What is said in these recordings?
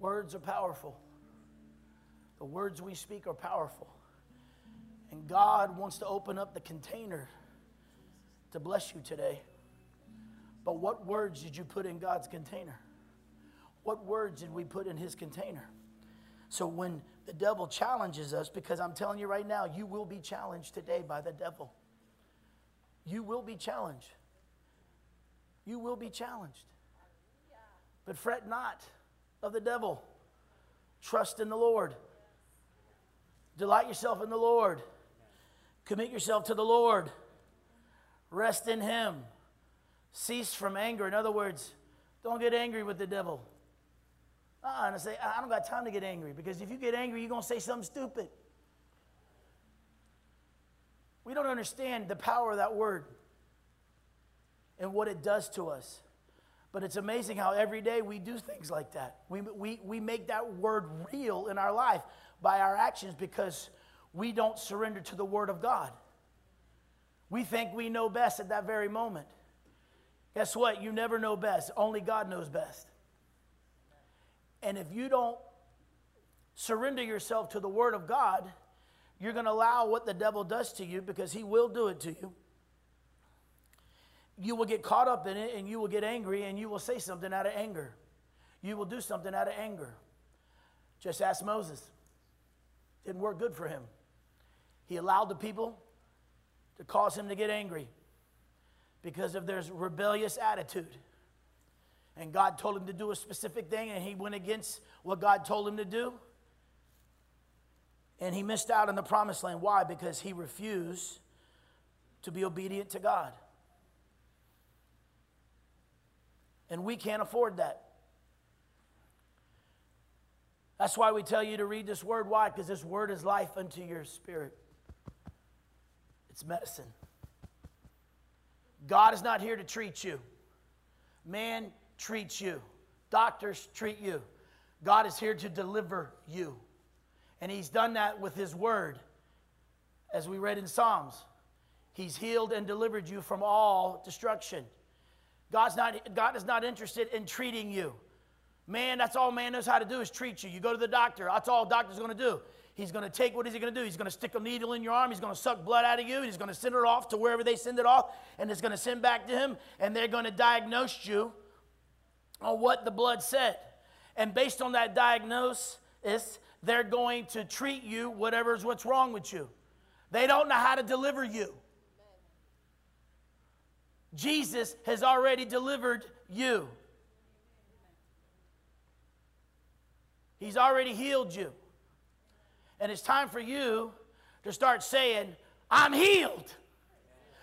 Words are powerful. The words we speak are powerful. And God wants to open up the container to bless you today. But what words did you put in God's container? What words did we put in His container? So when the devil challenges us, because I'm telling you right now, you will be challenged today by the devil. You will be challenged. You will be challenged. But fret not of the devil. Trust in the Lord. Delight yourself in the Lord. Commit yourself to the Lord. Rest in Him. Cease from anger. In other words, don't get angry with the devil. Uh, and I say, I don't got time to get angry because if you get angry, you're going to say something stupid. We don't understand the power of that word and what it does to us. But it's amazing how every day we do things like that. We, we, we make that word real in our life by our actions because we don't surrender to the word of God. We think we know best at that very moment. Guess what? You never know best. Only God knows best. And if you don't surrender yourself to the Word of God, you're going to allow what the devil does to you because he will do it to you. You will get caught up in it and you will get angry and you will say something out of anger. You will do something out of anger. Just ask Moses. Didn't work good for him. He allowed the people to cause him to get angry because of their rebellious attitude. And God told him to do a specific thing, and he went against what God told him to do. And he missed out on the promised land. Why? Because he refused to be obedient to God. And we can't afford that. That's why we tell you to read this word. Why? Because this word is life unto your spirit, it's medicine. God is not here to treat you. Man treats you. Doctors treat you. God is here to deliver you. And He's done that with His word. As we read in Psalms, He's healed and delivered you from all destruction. God's not, God is not interested in treating you. Man, that's all man knows how to do is treat you. You go to the doctor, that's all doctor's going to do. He's going to take, what is he going to do? He's going to stick a needle in your arm. He's going to suck blood out of you. He's going to send it off to wherever they send it off. And it's going to send back to him. And they're going to diagnose you on what the blood said. And based on that diagnosis, they're going to treat you whatever's what's wrong with you. They don't know how to deliver you. Jesus has already delivered you. He's already healed you. And it's time for you to start saying, I'm healed.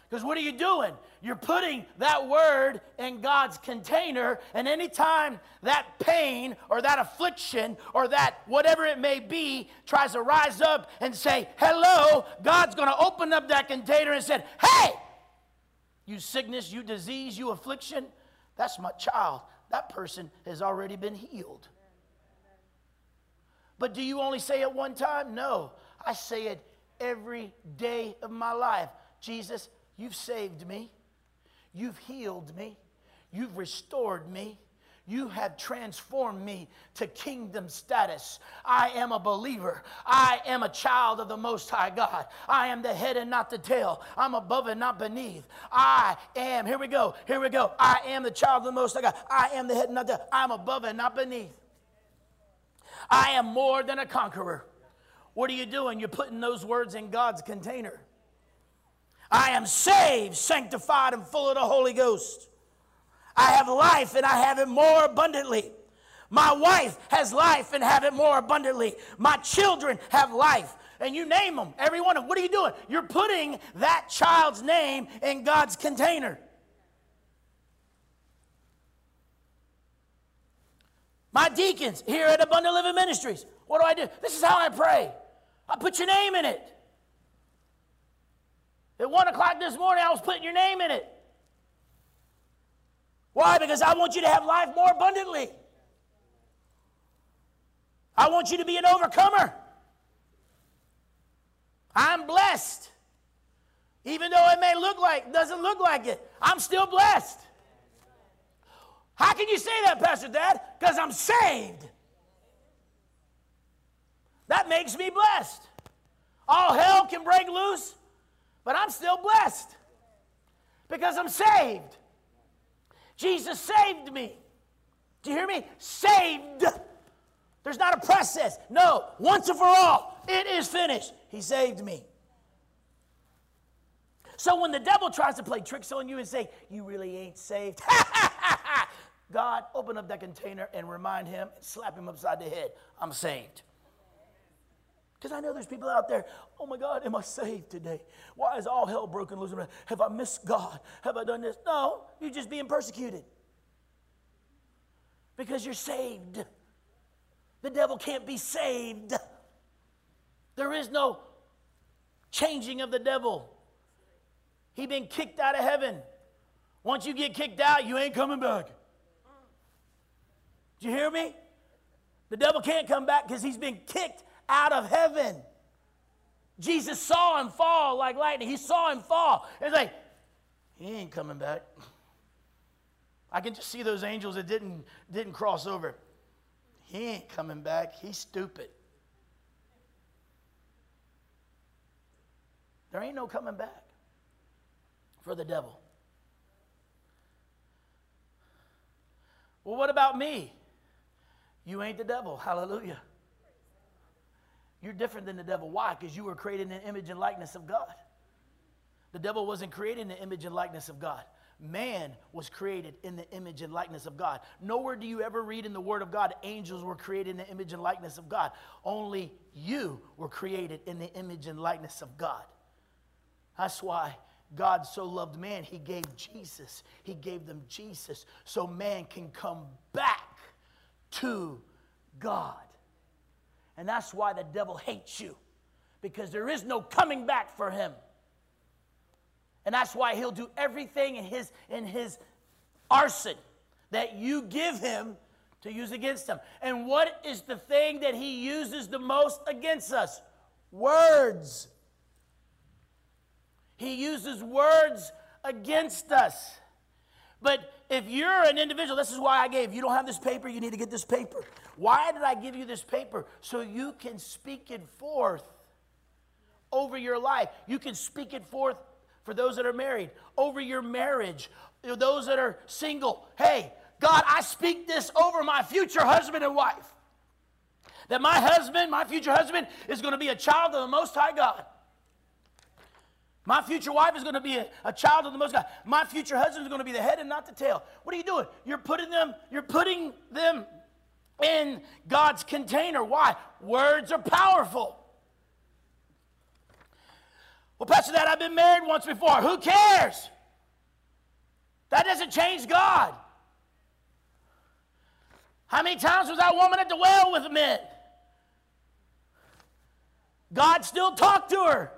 Because what are you doing? You're putting that word in God's container, and anytime that pain or that affliction or that whatever it may be tries to rise up and say, Hello, God's going to open up that container and say, Hey, you sickness, you disease, you affliction, that's my child. That person has already been healed. But do you only say it one time? No. I say it every day of my life. Jesus, you've saved me. You've healed me. You've restored me. You have transformed me to kingdom status. I am a believer. I am a child of the Most High God. I am the head and not the tail. I'm above and not beneath. I am, here we go, here we go. I am the child of the Most High God. I am the head and not the tail. I'm above and not beneath. I am more than a conqueror. What are you doing? You're putting those words in God's container. I am saved, sanctified, and full of the Holy Ghost. I have life and I have it more abundantly. My wife has life and have it more abundantly. My children have life. And you name them, every one of them. What are you doing? You're putting that child's name in God's container. My deacons here at Abundant Living Ministries, what do I do? This is how I pray. I put your name in it. At one o'clock this morning, I was putting your name in it. Why? Because I want you to have life more abundantly. I want you to be an overcomer. I'm blessed. Even though it may look like, doesn't look like it, I'm still blessed. How can you say that, Pastor Dad? Because I'm saved. that makes me blessed. All hell can break loose, but I'm still blessed because I'm saved. Jesus saved me. Do you hear me? Saved. There's not a process. No, once and for all, it is finished. He saved me. So when the devil tries to play tricks on you and say, You really ain't saved, God, open up that container and remind him slap him upside the head. I'm saved. Because I know there's people out there, oh my God, am I saved today? Why is all hell broken loose? Have I missed God? Have I done this? No, you're just being persecuted. Because you're saved. The devil can't be saved. There is no changing of the devil. He been kicked out of heaven. Once you get kicked out, you ain't coming back. Do you hear me? The devil can't come back because he's been kicked out of heaven. Jesus saw him fall like lightning. He saw him fall. It's like, he ain't coming back. I can just see those angels that didn't, didn't cross over. He ain't coming back. He's stupid. There ain't no coming back for the devil. Well, what about me? You ain't the devil. Hallelujah. You're different than the devil. Why? Because you were created in the image and likeness of God. The devil wasn't created in the image and likeness of God. Man was created in the image and likeness of God. Nowhere do you ever read in the Word of God angels were created in the image and likeness of God. Only you were created in the image and likeness of God. That's why God so loved man, he gave Jesus. He gave them Jesus so man can come back to God. And that's why the devil hates you, because there is no coming back for him. And that's why he'll do everything in his, in his arson that you give him to use against him. And what is the thing that he uses the most against us? Words. He uses words against us. But if you're an individual, this is why I gave. You don't have this paper, you need to get this paper. Why did I give you this paper? So you can speak it forth over your life. You can speak it forth for those that are married, over your marriage, those that are single. Hey, God, I speak this over my future husband and wife. That my husband, my future husband, is going to be a child of the Most High God. My future wife is going to be a, a, child of the Most God. My future husband is going to be the head and not the tail. What are you doing? You're putting them, you're putting them in God's container. Why? Words are powerful. Well, Pastor, that I've been married once before. Who cares? That doesn't change God. How many times was that woman at the well with men? God still talked to her.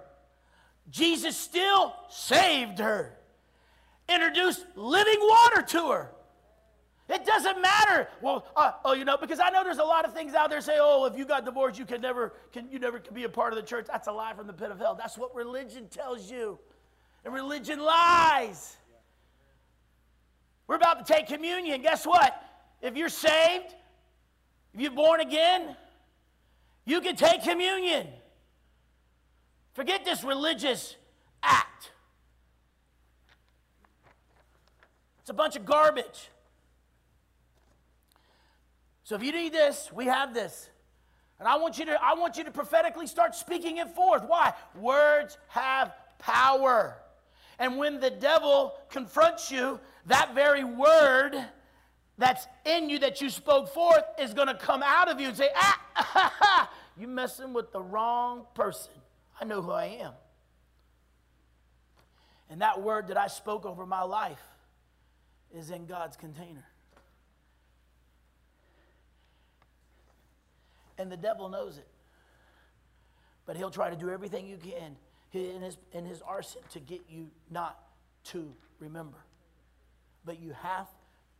Jesus still saved her, introduced living water to her. It doesn't matter. Well, uh, oh, you know, because I know there's a lot of things out there say, oh, if you got divorced, you can never, can you never can be a part of the church. That's a lie from the pit of hell. That's what religion tells you, and religion lies. We're about to take communion. Guess what? If you're saved, if you're born again, you can take communion. Forget this religious act. It's a bunch of garbage. So if you need this, we have this. And I want you to I want you to prophetically start speaking it forth. Why? Words have power. And when the devil confronts you, that very word that's in you that you spoke forth is going to come out of you and say, ah, you messing with the wrong person. I know who I am. And that word that I spoke over my life is in God's container. And the devil knows it. But he'll try to do everything you can in his, in his arson to get you not to remember. But you have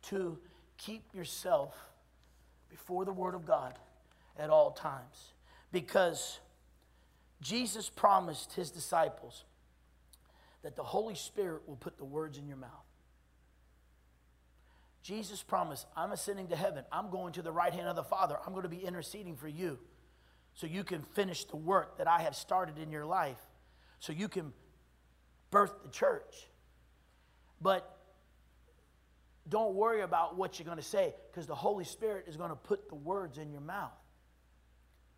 to keep yourself before the Word of God at all times. Because Jesus promised his disciples that the Holy Spirit will put the words in your mouth. Jesus promised, I'm ascending to heaven. I'm going to the right hand of the Father. I'm going to be interceding for you. so you can finish the work that I have started in your life, so you can birth the church. But don't worry about what you're going to say because the Holy Spirit is going to put the words in your mouth.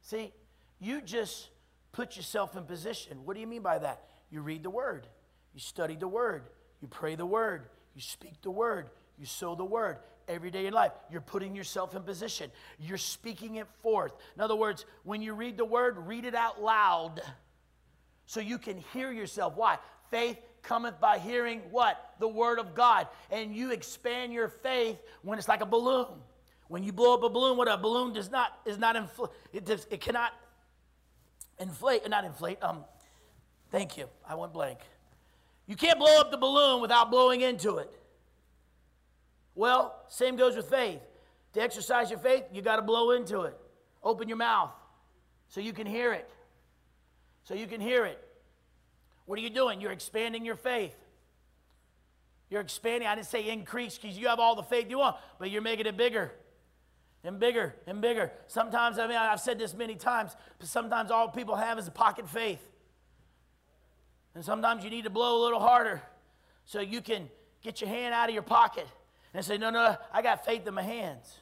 See, you just put yourself in position. What do you mean by that? You read the word, you study the word, you pray the word, you speak the word, you sow the word every day in life. You're putting yourself in position. You're speaking it forth. In other words, when you read the word, read it out loud so you can hear yourself. Why? Faith cometh by hearing what? The word of God. And you expand your faith when it's like a balloon. When you blow up a balloon, what a balloon does not is not infl- it, does, it cannot inflate, not inflate. Um, thank you. I went blank. You can't blow up the balloon without blowing into it. Well, same goes with faith. To exercise your faith, you got to blow into it. Open your mouth so you can hear it. So you can hear it. What are you doing? You're expanding your faith. You're expanding. I didn't say increase because you have all the faith you want, but you're making it bigger and bigger and bigger. Sometimes, I mean, I've said this many times, but sometimes all people have is a pocket faith. And sometimes you need to blow a little harder so you can get your hand out of your pocket and say, No, no, I got faith in my hands.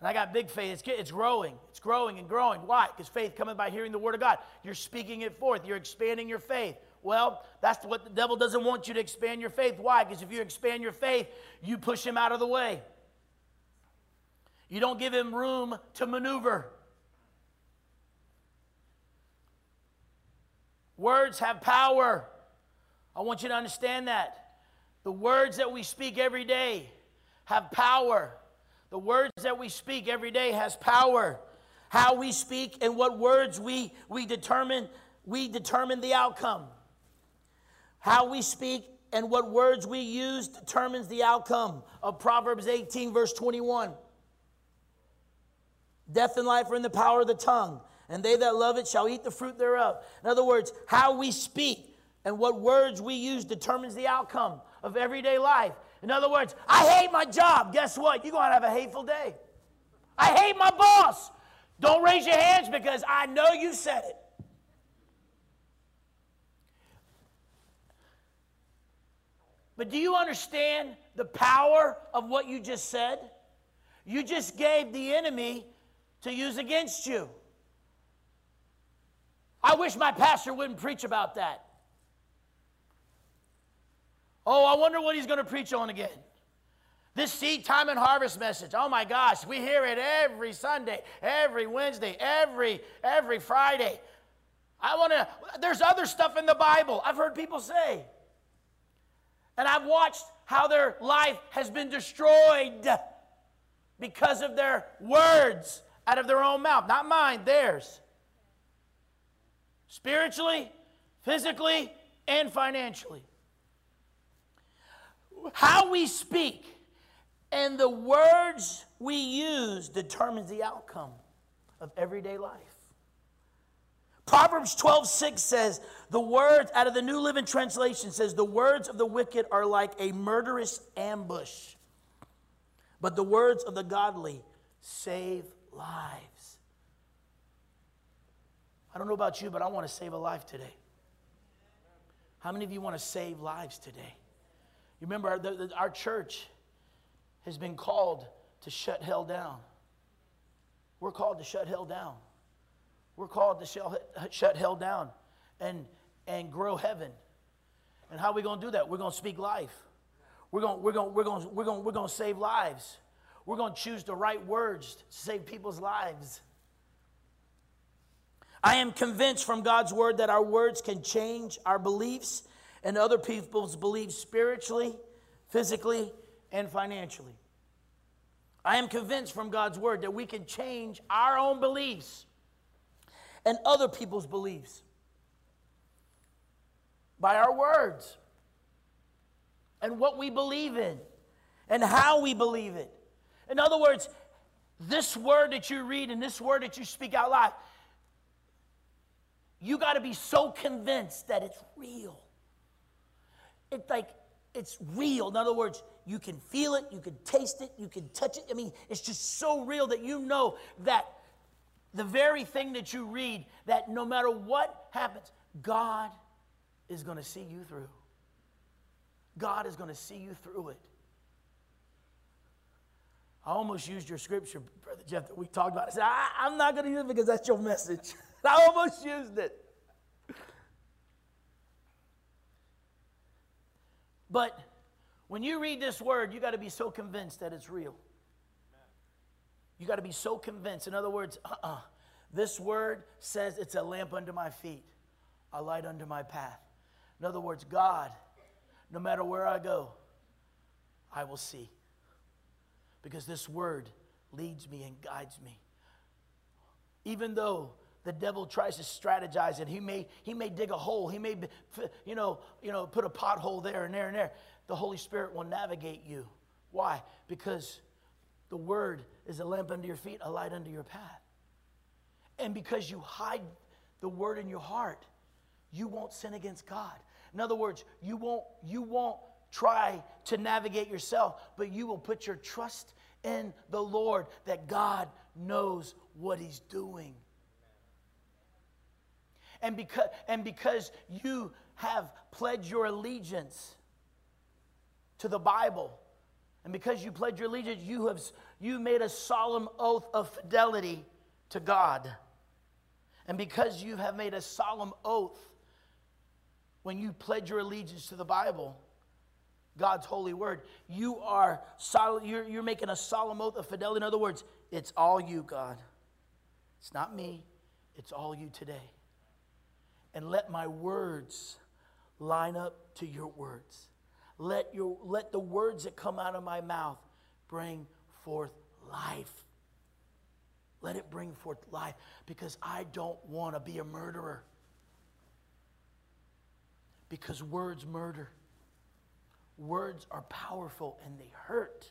And I got big faith. It's, it's growing. It's growing and growing. Why? Because faith coming by hearing the word of God. You're speaking it forth. You're expanding your faith. Well, that's what the devil doesn't want you to expand your faith. Why? Because if you expand your faith, you push him out of the way. You don't give him room to maneuver. Words have power. I want you to understand that. The words that we speak every day have power. The words that we speak every day has power. How we speak and what words we, we determine, we determine the outcome. How we speak and what words we use determines the outcome of Proverbs 18, verse 21. Death and life are in the power of the tongue, and they that love it shall eat the fruit thereof. In other words, how we speak and what words we use determines the outcome of everyday life. In other words, I hate my job. Guess what? You're going to have a hateful day. I hate my boss. Don't raise your hands because I know you said it. But do you understand the power of what you just said? You just gave the enemy to use against you. I wish my pastor wouldn't preach about that. Oh, I wonder what he's going to preach on again. This seed time and harvest message. Oh my gosh, we hear it every Sunday, every Wednesday, every every Friday. I want to there's other stuff in the Bible. I've heard people say. And I've watched how their life has been destroyed because of their words out of their own mouth, not mine, theirs. Spiritually, physically, and financially how we speak and the words we use determines the outcome of everyday life. Proverbs 12, 6 says, the words out of the New Living Translation says, the words of the wicked are like a murderous ambush, but the words of the godly save lives. I don't know about you, but I want to save a life today. How many of you want to save lives today? You remember, our, the, the, our church has been called to shut hell down. We're called to shut hell down. We're called to shut, shut hell down and, and grow heaven. And how are we going to do that? We're going to speak life. We're going, we're going, we're going, we're going, we're going to save lives. We're going to choose the right words to save people's lives. I am convinced from God's word that our words can change our beliefs and other people's beliefs spiritually, physically, and financially. I am convinced from God's word that we can change our own beliefs and other people's beliefs by our words and what we believe in and how we believe it. In other words, this word that you read and this word that you speak out loud, you got to be so convinced that it's real it's like it's real. In other words, you can feel it, you can taste it, you can touch it. I mean, it's just so real that you know that the very thing that you read, that no matter what happens, God is going to see you through. God is going to see you through it. I almost used your scripture, Brother Jeff, that we talked about. I said, I, am not going to use it because that's your message. I almost used it. But when you read this word, you got to be so convinced that it's real. You got to be so convinced. In other words, uh uh-uh. uh this word says it's a lamp under my feet, a light under my path. In other words, God, no matter where I go, I will see. Because this word leads me and guides me. Even though the devil tries to strategize it, he may he may dig a hole he may you know you know put a pothole there and there and there. The holy spirit will navigate you. Why? Because the word is a lamp under your feet a light under your path. And because you hide the word in your heart you won't sin against god. In other words you won't you won't try to navigate yourself but you will put your trust in the lord that god knows what he's doing and because, and because you have pledged your allegiance to the Bible, and because you pledged your allegiance, you have you made a solemn oath of fidelity to God. And because you have made a solemn oath when you pledge your allegiance to the Bible, God's holy word, you are sol- you're, you're making a solemn oath of fidelity. In other words, it's all you, God. It's not me, it's all you today and let my words line up to your words. Let, your, let the words that come out of my mouth bring forth life. Let it bring forth life because I don't want to be a murderer. Because words murder. Words are powerful and they hurt.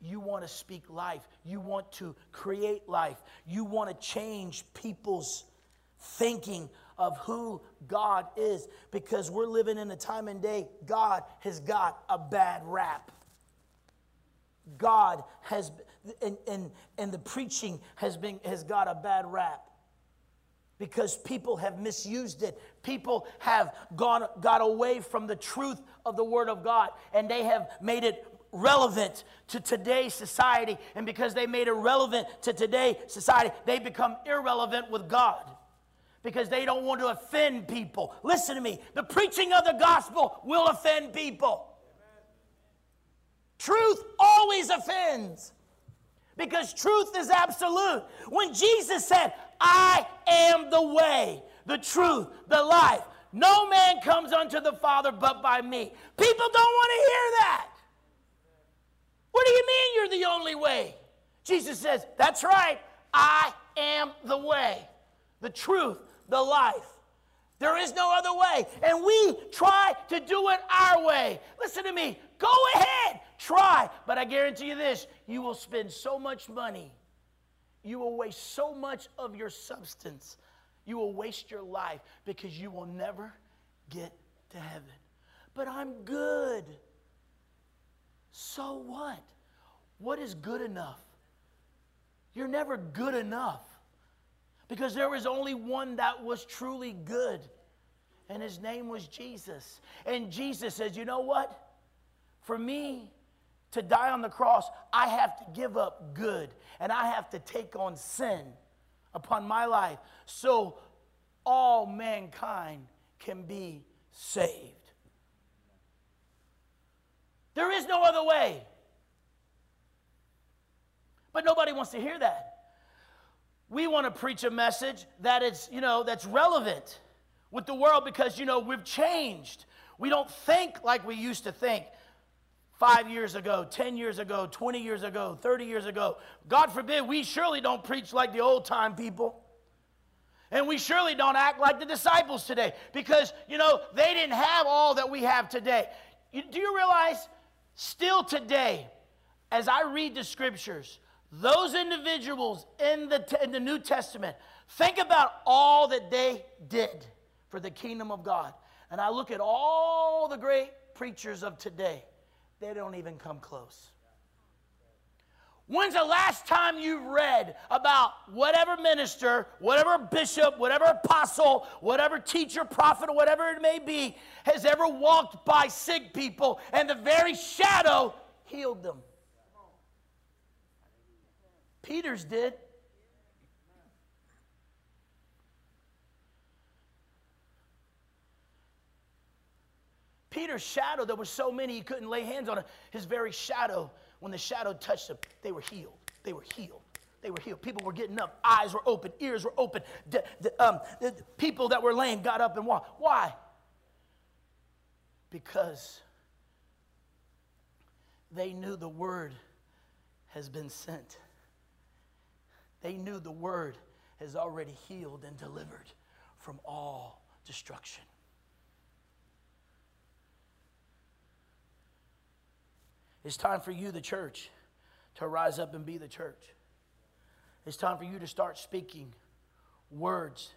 You want to speak life. You want to create life. You want to change people's thinking of who God is because we're living in a time and day God has got a bad rap. God has and, and, and the preaching has been has got a bad rap because people have misused it. People have gone got away from the truth of the word of God and they have made it relevant to today's society and because they made it relevant to today's society, they become irrelevant with God because they don't want to offend people. Listen to me the preaching of the gospel will offend people. Truth always offends because truth is absolute. When Jesus said, I am the way, the truth, the life, no man comes unto the Father but by me. People don't want to hear that. What do you mean you're the only way? Jesus says, That's right, I am the way, the truth, the life. There is no other way. And we try to do it our way. Listen to me. Go ahead. Try. But I guarantee you this you will spend so much money. You will waste so much of your substance. You will waste your life because you will never get to heaven. But I'm good. So what? What is good enough? You're never good enough because there was only one that was truly good, and his name was Jesus. And Jesus says, You know what? For me to die on the cross, I have to give up good, and I have to take on sin upon my life so all mankind can be saved. There is no other way. But nobody wants to hear that. We want to preach a message that is, you know, that's relevant with the world because, you know, we've changed. We don't think like we used to think five years ago, 10 years ago, 20 years ago, 30 years ago. God forbid, we surely don't preach like the old time people. And we surely don't act like the disciples today because, you know, they didn't have all that we have today. You, do you realize, still today, as I read the scriptures, those individuals in the, in the New Testament, think about all that they did for the kingdom of God. And I look at all the great preachers of today, they don't even come close. When's the last time you read about whatever minister, whatever bishop, whatever apostle, whatever teacher, prophet, whatever it may be, has ever walked by sick people and the very shadow healed them? Peter's did. Peter's shadow, there were so many he couldn't lay hands on. His very shadow, when the shadow touched them, they were healed. They were healed. They were healed. People were getting up. Eyes were open. Ears were open. The, the, um, the people that were laying got up and walked. Why? Because they knew the word has been sent. They knew the word has already healed and delivered from all destruction. It's time for you, the church, to rise up and be the church. It's time for you to start speaking words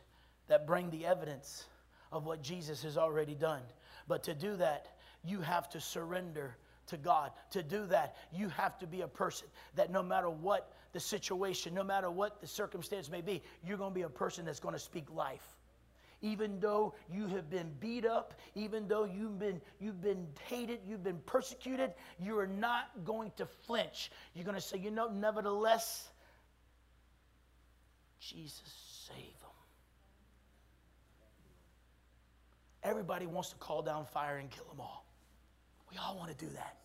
that bring the evidence of what Jesus has already done. But to do that, you have to surrender to God. To do that, you have to be a person that no matter what the situation, no matter what the circumstance may be, you're going to be a person that's going to speak life even though you have been beat up, even though you've been, you've been hated, you've been persecuted, you are not going to flinch. You're going to say, you know, nevertheless, Jesus save them. Everybody wants to call down fire and kill them all. We all want to do that.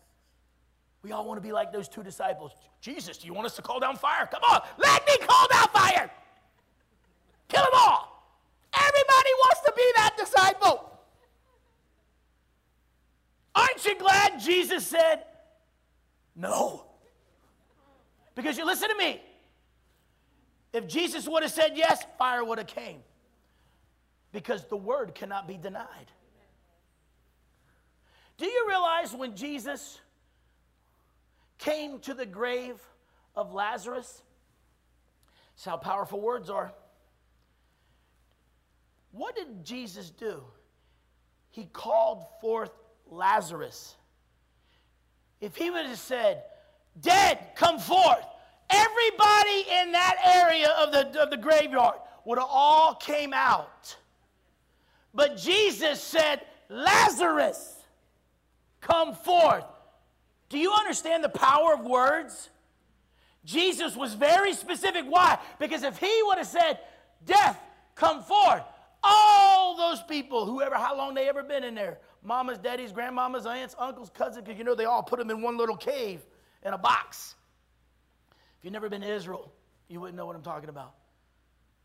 We all want to be like those two disciples. Jesus, do you want us to call down fire? Come on, let me call down fire. Kill them all. Everybody wants to be that disciple. Aren't you glad Jesus said no? Because you listen to me. If Jesus would have said yes, fire would have came. Because the word cannot be denied. Do you realize when Jesus came to the grave of Lazarus? That's how powerful words are. Did Jesus do? He called forth Lazarus. If he would have said, Dead, come forth, everybody in that area of the, of the graveyard would have all came out. But Jesus said, Lazarus, come forth. Do you understand the power of words? Jesus was very specific. Why? Because if he would have said, Death, come forth, all those people, whoever, how long they ever been in there, mamas, daddies, grandmamas, aunts, uncles, cousins, because you know they all put them in one little cave in a box. If you've never been to Israel, you wouldn't know what I'm talking about.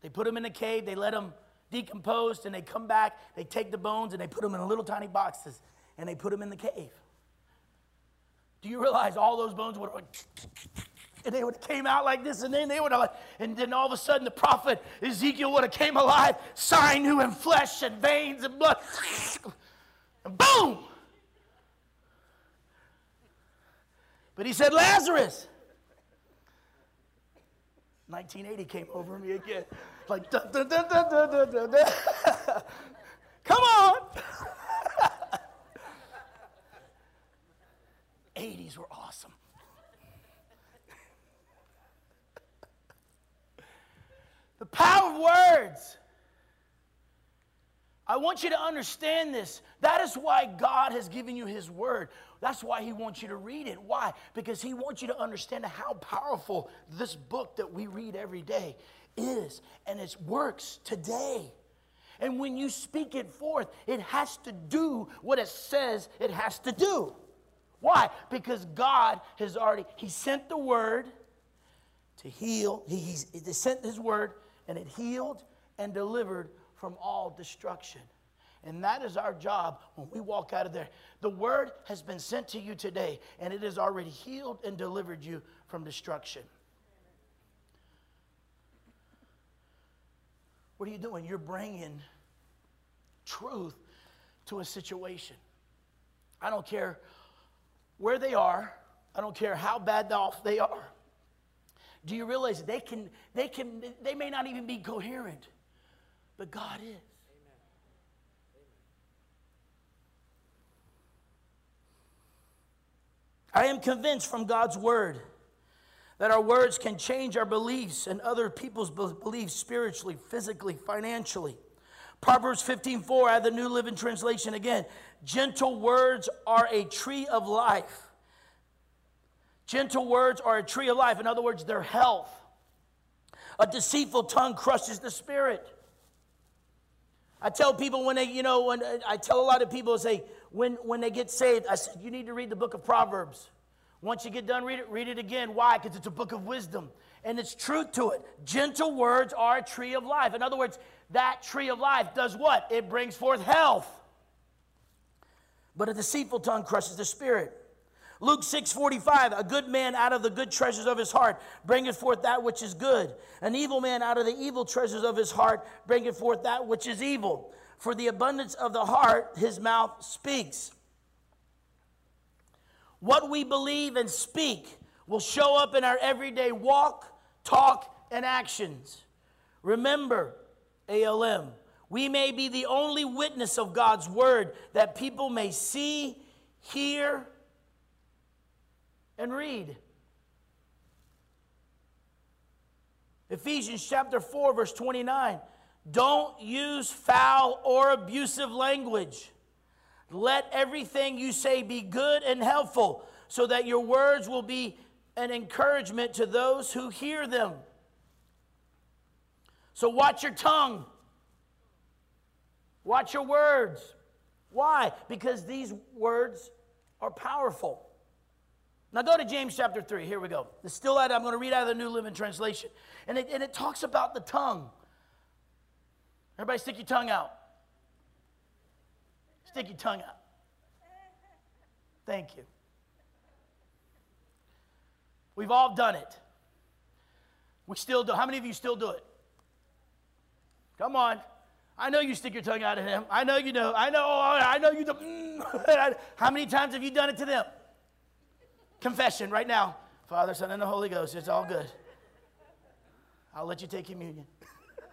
They put them in a cave, they let them decompose, and they come back, they take the bones and they put them in little tiny boxes, and they put them in the cave. Do you realize all those bones would and they would have came out like this, and then they would have, and then all of a sudden the prophet Ezekiel would have came alive, sinew and flesh and veins and blood, and boom. But he said, Lazarus. 1980 came over me again, like dun, dun, dun. Come on. The power of words. I want you to understand this. That is why God has given you His Word. That's why He wants you to read it. Why? Because He wants you to understand how powerful this book that we read every day is, and it works today. And when you speak it forth, it has to do what it says it has to do. Why? Because God has already, He sent the Word to heal, He, He sent His Word and it healed and delivered from all destruction. And that is our job when we walk out of there. The word has been sent to you today, and it has already healed and delivered you from destruction. What are you doing? You're bringing truth to a situation. I don't care where they are, I don't care how bad off they are. Do you realize they can, they can, they may not even be coherent, but God is. I am convinced from God's word that our words can change our beliefs and other people's beliefs spiritually, physically, financially. Proverbs 15:4 out of the New Living Translation again. Gentle words are a tree of life. Gentle words are a tree of life. In other words, they're health. A deceitful tongue crushes the spirit. I tell people when they, you know, when I tell a lot of people, say, when, when they get saved, I said, you need to read the book of Proverbs. Once you get done, read it, read it again. Why? Because it's a book of wisdom. And it's truth to it. Gentle words are a tree of life. In other words, that tree of life does what? It brings forth health. But a deceitful tongue crushes the spirit. Luke 6:45, a good man out of the good treasures of his heart bringeth forth that which is good. An evil man out of the evil treasures of his heart bringeth forth that which is evil. For the abundance of the heart his mouth speaks. What we believe and speak will show up in our everyday walk, talk, and actions. Remember, ALM, we may be the only witness of God's word that people may see, hear, and read. Ephesians chapter 4, verse 29. Don't use foul or abusive language. Let everything you say be good and helpful, so that your words will be an encouragement to those who hear them. So, watch your tongue, watch your words. Why? Because these words are powerful. Now go to James chapter 3. Here we go. It's still out. I'm going to read out of the New Living Translation. And it, and it talks about the tongue. Everybody stick your tongue out. Stick your tongue out. Thank you. We've all done it. We still do. How many of you still do it? Come on. I know you stick your tongue out at him. I know you know. I know. Oh, I know you do. How many times have you done it to them? Confession right now. Father, Son, and the Holy Ghost. It's all good. I'll let you take communion.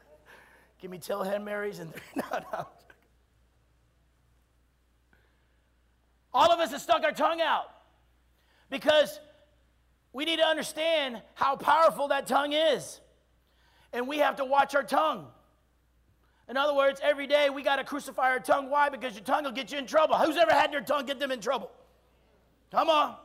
Give me 10 Hail Marys and three. No, no. All of us have stuck our tongue out because we need to understand how powerful that tongue is. And we have to watch our tongue. In other words, every day we got to crucify our tongue. Why? Because your tongue will get you in trouble. Who's ever had their tongue get them in trouble? Come on.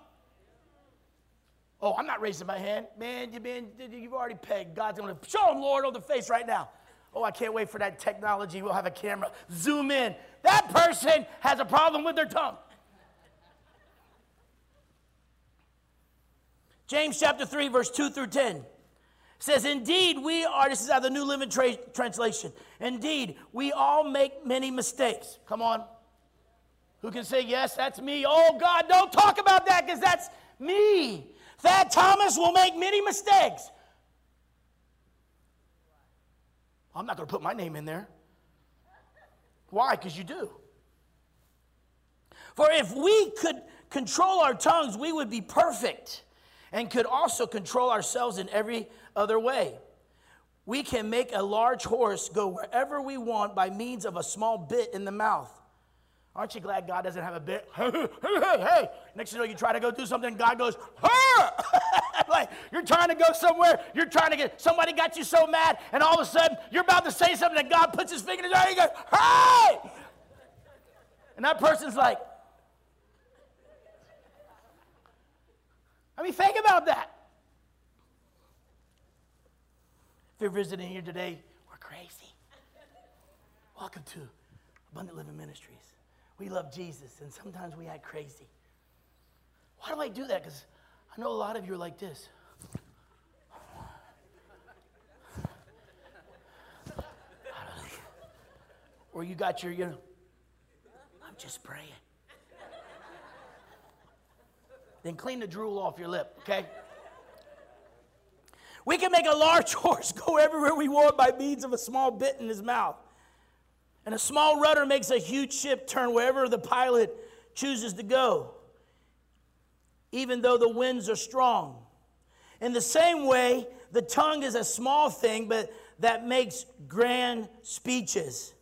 Oh, I'm not raising my hand. Man, you've, been, you've already pegged. God's going to show him, Lord, on the face right now. Oh, I can't wait for that technology. We'll have a camera. Zoom in. That person has a problem with their tongue. James chapter 3, verse 2 through 10 says, Indeed, we are, this is out of the New Living Tra- Translation. Indeed, we all make many mistakes. Come on. Who can say, Yes, that's me? Oh, God, don't talk about that because that's me. Thad Thomas will make many mistakes. I'm not going to put my name in there. Why? Because you do. For if we could control our tongues, we would be perfect and could also control ourselves in every other way. We can make a large horse go wherever we want by means of a small bit in the mouth. Aren't you glad God doesn't have a bit? Hey, hey, hey, hey. Next you know, you try to go do something, God goes, huh? like you're trying to go somewhere, you're trying to get, somebody got you so mad, and all of a sudden you're about to say something, and God puts his finger in his eye, and he goes, hey! And that person's like, I mean, think about that. If you're visiting here today, we're crazy. Welcome to Abundant Living Ministries. We love Jesus, and sometimes we act crazy. Why do I do that? Because I know a lot of you are like this. or you got your, you know, I'm just praying. then clean the drool off your lip, okay? We can make a large horse go everywhere we want by means of a small bit in his mouth. And a small rudder makes a huge ship turn wherever the pilot chooses to go, even though the winds are strong. In the same way, the tongue is a small thing, but that makes grand speeches.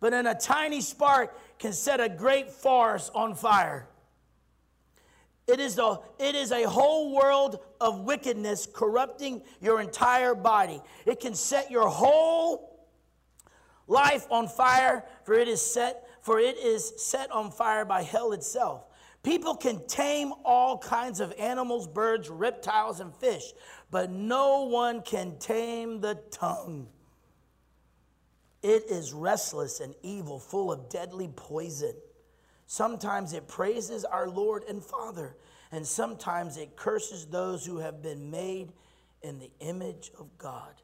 But in a tiny spark can set a great forest on fire. It is, a, it is a whole world of wickedness corrupting your entire body. It can set your whole life on fire, for it is set, for it is set on fire by hell itself. People can tame all kinds of animals, birds, reptiles, and fish, but no one can tame the tongue. It is restless and evil, full of deadly poison. Sometimes it praises our Lord and Father, and sometimes it curses those who have been made in the image of God.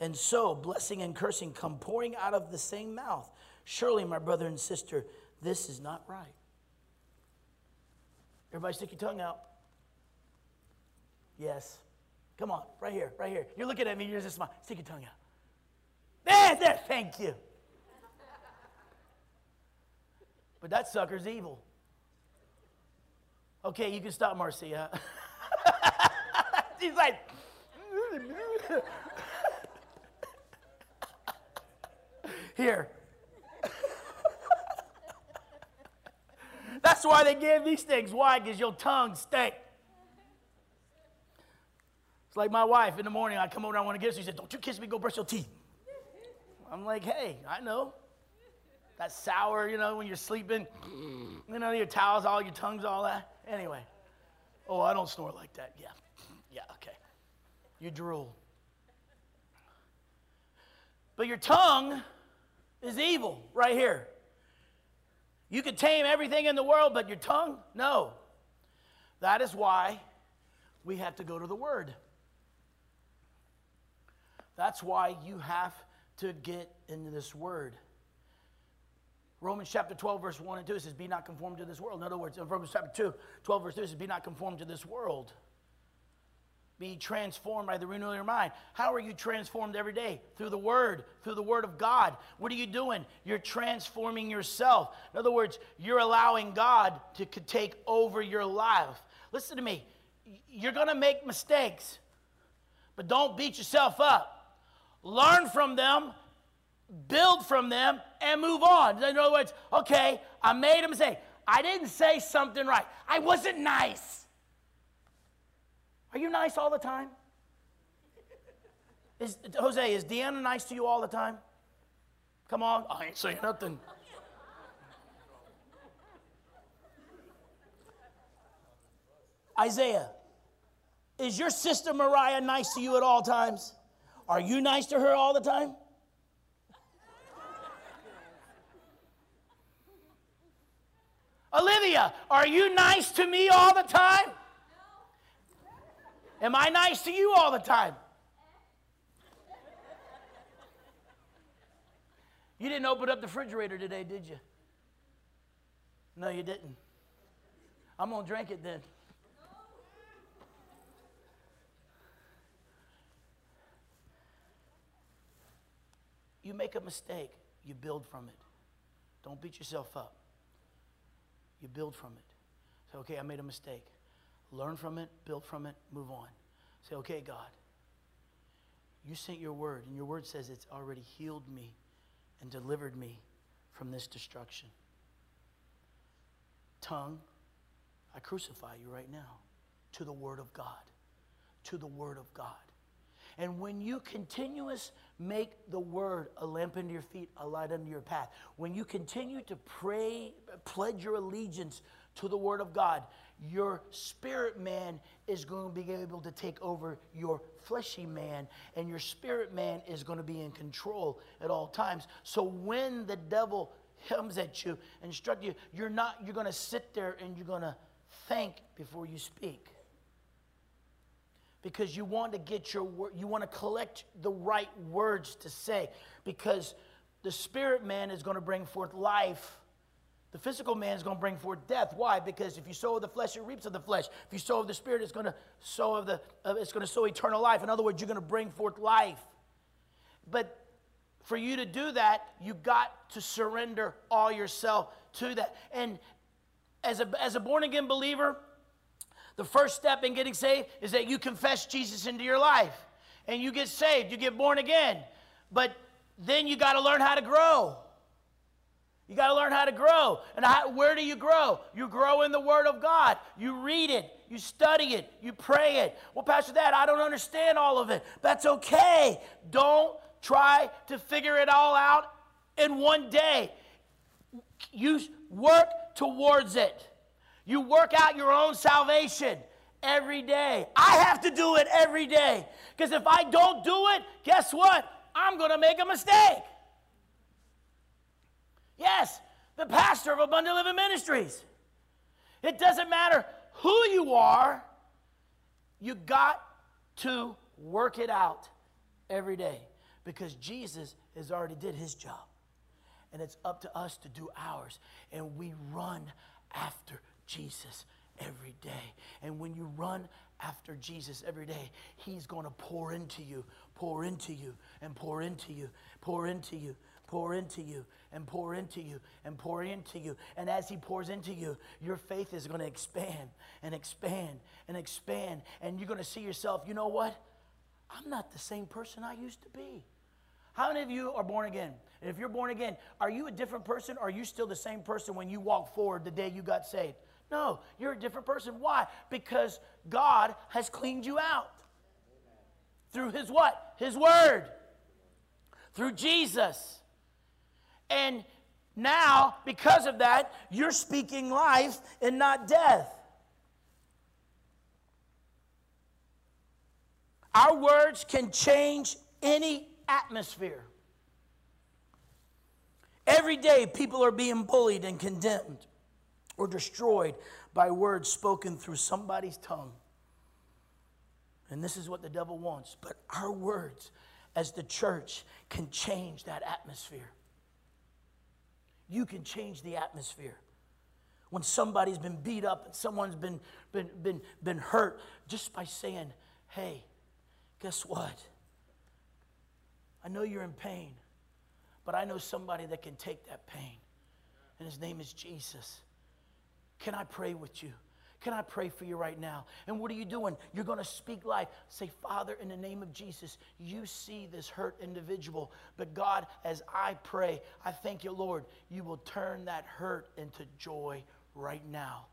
And so, blessing and cursing come pouring out of the same mouth. Surely, my brother and sister, this is not right. Everybody, stick your tongue out. Yes. Come on, right here, right here. You're looking at me, you're just smiling. Stick your tongue out. There, there, thank you. But that sucker's evil. Okay, you can stop, Marcia. She's like, here. That's why they give these things. Why? Because your tongue stink. It's like my wife in the morning, I come over and I want to kiss her. She said, Don't you kiss me, go brush your teeth. I'm like, Hey, I know that sour, you know, when you're sleeping, you know, your towels, all your tongues, all that. Anyway, oh, I don't snore like that. Yeah, yeah, okay. You drool. But your tongue is evil right here. You could tame everything in the world, but your tongue, no. That is why we have to go to the Word. That's why you have to get into this Word. Romans chapter 12, verse 1 and 2 says, Be not conformed to this world. In other words, in Romans chapter 2, 12, verse 2 says, Be not conformed to this world. Be transformed by the renewal of your mind. How are you transformed every day? Through the Word, through the Word of God. What are you doing? You're transforming yourself. In other words, you're allowing God to take over your life. Listen to me. You're going to make mistakes, but don't beat yourself up. Learn from them build from them, and move on. In other words, okay, I made a mistake. I didn't say something right. I wasn't nice. Are you nice all the time? Is, Jose, is Deanna nice to you all the time? Come on, I ain't saying nothing. Isaiah, is your sister Mariah nice to you at all times? Are you nice to her all the time? Olivia, are you nice to me all the time? Am I nice to you all the time? You didn't open up the refrigerator today, did you? No, you didn't. I'm going to drink it then. You make a mistake, you build from it. Don't beat yourself up. You build from it. Say, okay, I made a mistake. Learn from it, build from it, move on. Say, okay, God, you sent your word, and your word says it's already healed me and delivered me from this destruction. Tongue, I crucify you right now to the word of God. To the word of God. And when you continuous make the word a lamp unto your feet, a light unto your path, when you continue to pray, pledge your allegiance to the word of God, your spirit man is going to be able to take over your fleshy man, and your spirit man is going to be in control at all times. So when the devil comes at you and instruct you, you're not, you're going to sit there and you're going to think before you speak because you want to get your word, you want to collect the right words to say because the spirit man is going to bring forth life. The physical man is going to bring forth death. Why? Because if you sow of the flesh, it reaps of the flesh. If you sow of the spirit, it's going to sow of the uh, it's going to sow eternal life. In other words, you're going to bring forth life. But for you to do that, you got to surrender all yourself to that. And as a, as a born again believer, the first step in getting saved is that you confess Jesus into your life and you get saved, you get born again. But then you got to learn how to grow. You got to learn how to grow. And how, where do you grow? You grow in the Word of God. You read it, you study it, you pray it. Well, Pastor, that I don't understand all of it. That's okay. Don't try to figure it all out in one day. You work towards it. You work out your own salvation every day. I have to do it every day. Because if I don't do it, guess what? I'm going to make a mistake. Yes, the pastor of Abundant Living Ministries. It doesn't matter who you are, you got to work it out every day because Jesus has already did his job. And it's up to us to do ours. And we run after Jesus every day. And when you run after Jesus every day, he's going to pour into you, pour into you, and pour into you, pour into you, pour into you and pour into you and pour into you. And as He pours into you, your faith is going to expand and expand and expand. And you're going to see yourself, you know what? I'm not the same person I used to be. How many of you are born again? And if you're born again, are you a different person or are you still the same person when you walk forward the day you got saved? No, you're a different person. Why? Because God has cleaned you out. Through His what? His Word. Through Jesus. And now, because of that, you're speaking life and not death. Our words can change any atmosphere. Every day, people are being bullied and condemned or destroyed by words spoken through somebody's tongue. And this is what the devil wants. But our words, as the church, can change that atmosphere you can change the atmosphere. When somebody's been beat up and someone's been, been, been, been hurt, just by saying, hey, guess what? I know you're in pain, but I know somebody that can take that pain, and his name is Jesus. Can I pray with you? Can I pray for you right now? And what are you doing? You're going to speak life. Say, Father, in the name of Jesus, you see this hurt individual. But God, as I pray, I thank you, Lord, you will turn that hurt into joy right now.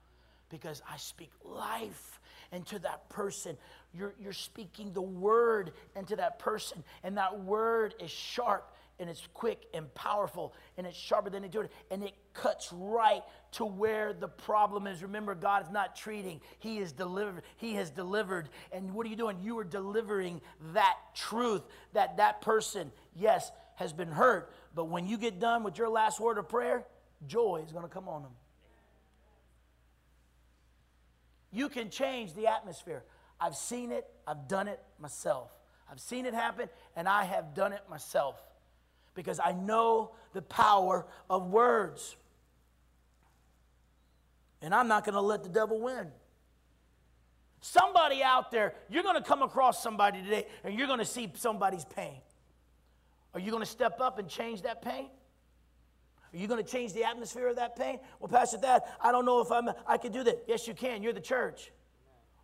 Because I speak life into that person. You're, you're speaking the word into that person. And that word is sharp and it's quick and powerful and it's sharper than a sword and it cuts right to where the problem is. Remember god is not treating. He is delivered he has delivered. And what are you doing? You are delivering that truth that that person yes has been hurt. But when you get done with your last word of prayer joy is going to come on them. You can change the atmosphere. I've seen it i've done it myself. I've seen it happen and i have done it myself because I know the power of words. And I'm not going to let the devil win. Somebody out there, you're going to come across somebody today and you're going to see somebody's pain. Are you going to step up and change that pain? Are you going to change the atmosphere of that pain? Well, Pastor Dad, I don't know if I'm, I can do that. Yes, you can. You're the church.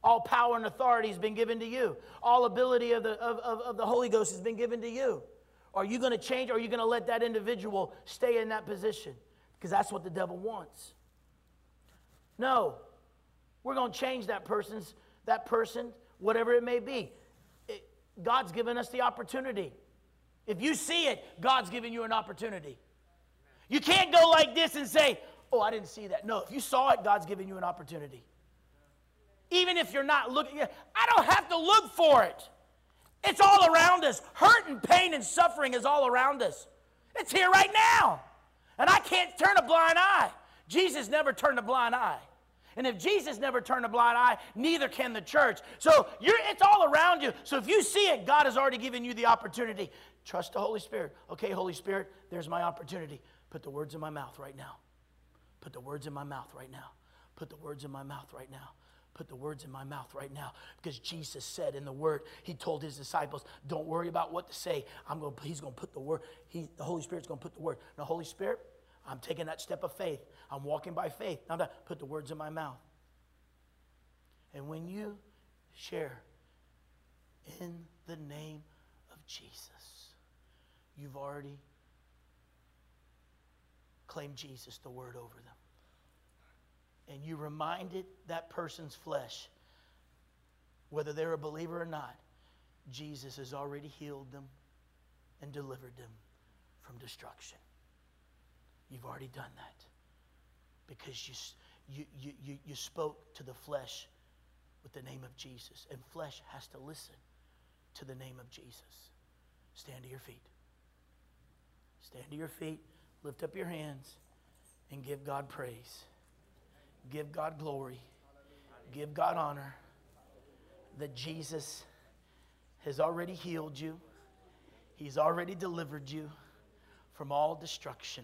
All power and authority has been given to you. All ability of the, of, of, of the Holy Ghost has been given to you. Are you going to change or are you going to let that individual stay in that position? Because that's what the devil wants. No. We're going to change that person's that person, whatever it may be. It, God's given us the opportunity. If you see it, God's giving you an opportunity. You can't go like this and say, "Oh, I didn't see that." No, if you saw it, God's giving you an opportunity. Even if you're not looking, I don't have to look for it. It's all around us. Hurt and pain and suffering is all around us. It's here right now. And I can't turn a blind eye. Jesus never turned a blind eye. And if Jesus never turned a blind eye, neither can the church. So it's all around you. So if you see it, God has already given you the opportunity. Trust the Holy Spirit. Okay, Holy Spirit, there's my opportunity. Put the words in my mouth right now. Put the words in my mouth right now. Put the words in my mouth right now put the words in my mouth right now because Jesus said in the word, he told his disciples, don't worry about what to say. I'm going to, he's going to put the word, he, the Holy Spirit's going to put the word. Now, Holy Spirit, I'm taking that step of faith. I'm walking by faith. Now, I'm put the words in my mouth. And when you share in the name of Jesus, you've already claimed Jesus, the word over them. And you reminded that person's flesh, whether they're a believer or not, Jesus has already healed them and delivered them from destruction. You've already done that because you, you, you, you, spoke to the flesh with the name of Jesus. And flesh has to listen to the name of Jesus. Stand to your feet. Stand to your feet, lift up your hands, and give God praise. Give God glory. Give God honor that Jesus has already healed you, He's already delivered you from all destruction.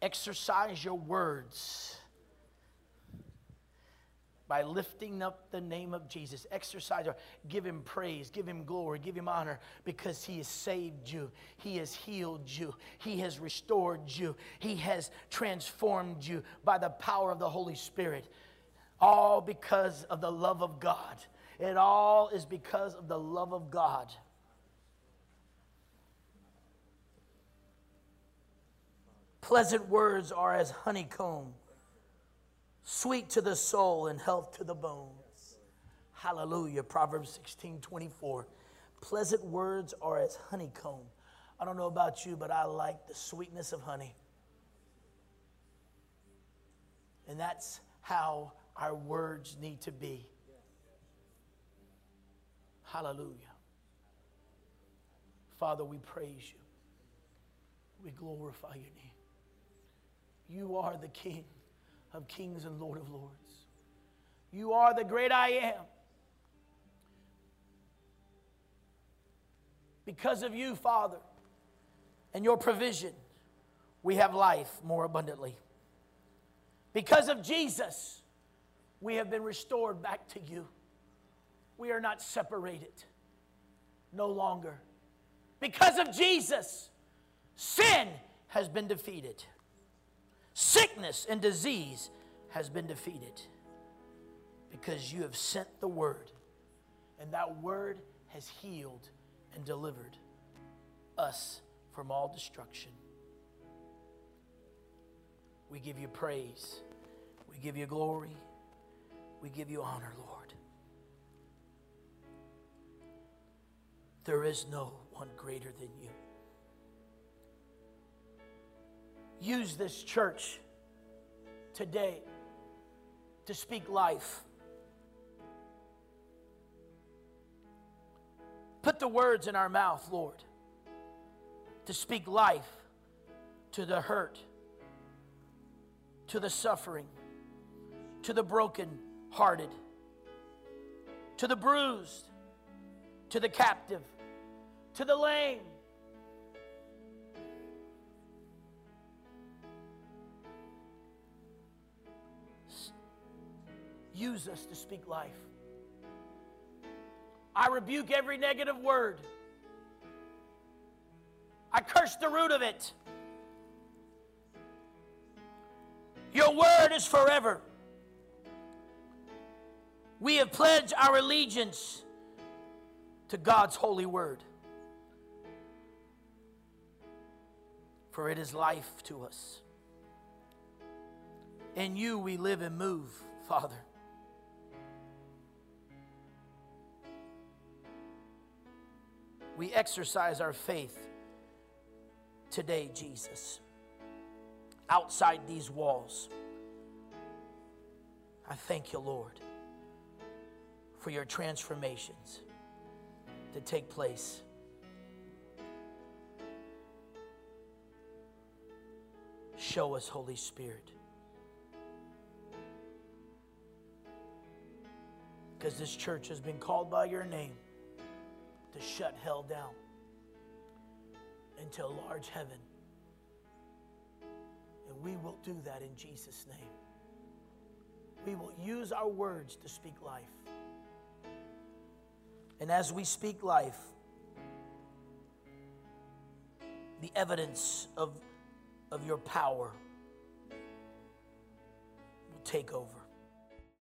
Exercise your words by lifting up the name of Jesus. Exercise or give him praise, give him glory, give him honor because he has saved you. He has healed you. He has restored you. He has transformed you by the power of the Holy Spirit. All because of the love of God. It all is because of the love of God. Pleasant words are as honeycomb, sweet to the soul and health to the bones. Hallelujah. Proverbs 16 24. Pleasant words are as honeycomb. I don't know about you, but I like the sweetness of honey. And that's how our words need to be. Hallelujah. Father, we praise you. We glorify your name. You are the King of kings and Lord of lords. You are the great I am. Because of you, Father, and your provision, we have life more abundantly. Because of Jesus, we have been restored back to you. We are not separated no longer. Because of Jesus, sin has been defeated. Sickness and disease has been defeated because you have sent the word, and that word has healed and delivered us from all destruction. We give you praise, we give you glory, we give you honor, Lord. There is no one greater than you. Use this church today to speak life. Put the words in our mouth, Lord, to speak life to the hurt, to the suffering, to the broken hearted, to the bruised, to the captive, to the lame Use us to speak life. I rebuke every negative word. I curse the root of it. Your word is forever. We have pledged our allegiance to God's holy word. For it is life to us. In you we live and move, Father. We exercise our faith today, Jesus, outside these walls. I thank you, Lord, for your transformations to take place. Show us, Holy Spirit. Because this church has been called by your name to shut hell down into a large heaven. And we will do that in Jesus' name. We will use our words to speak life. And as we speak life, the evidence of, of your power will take over.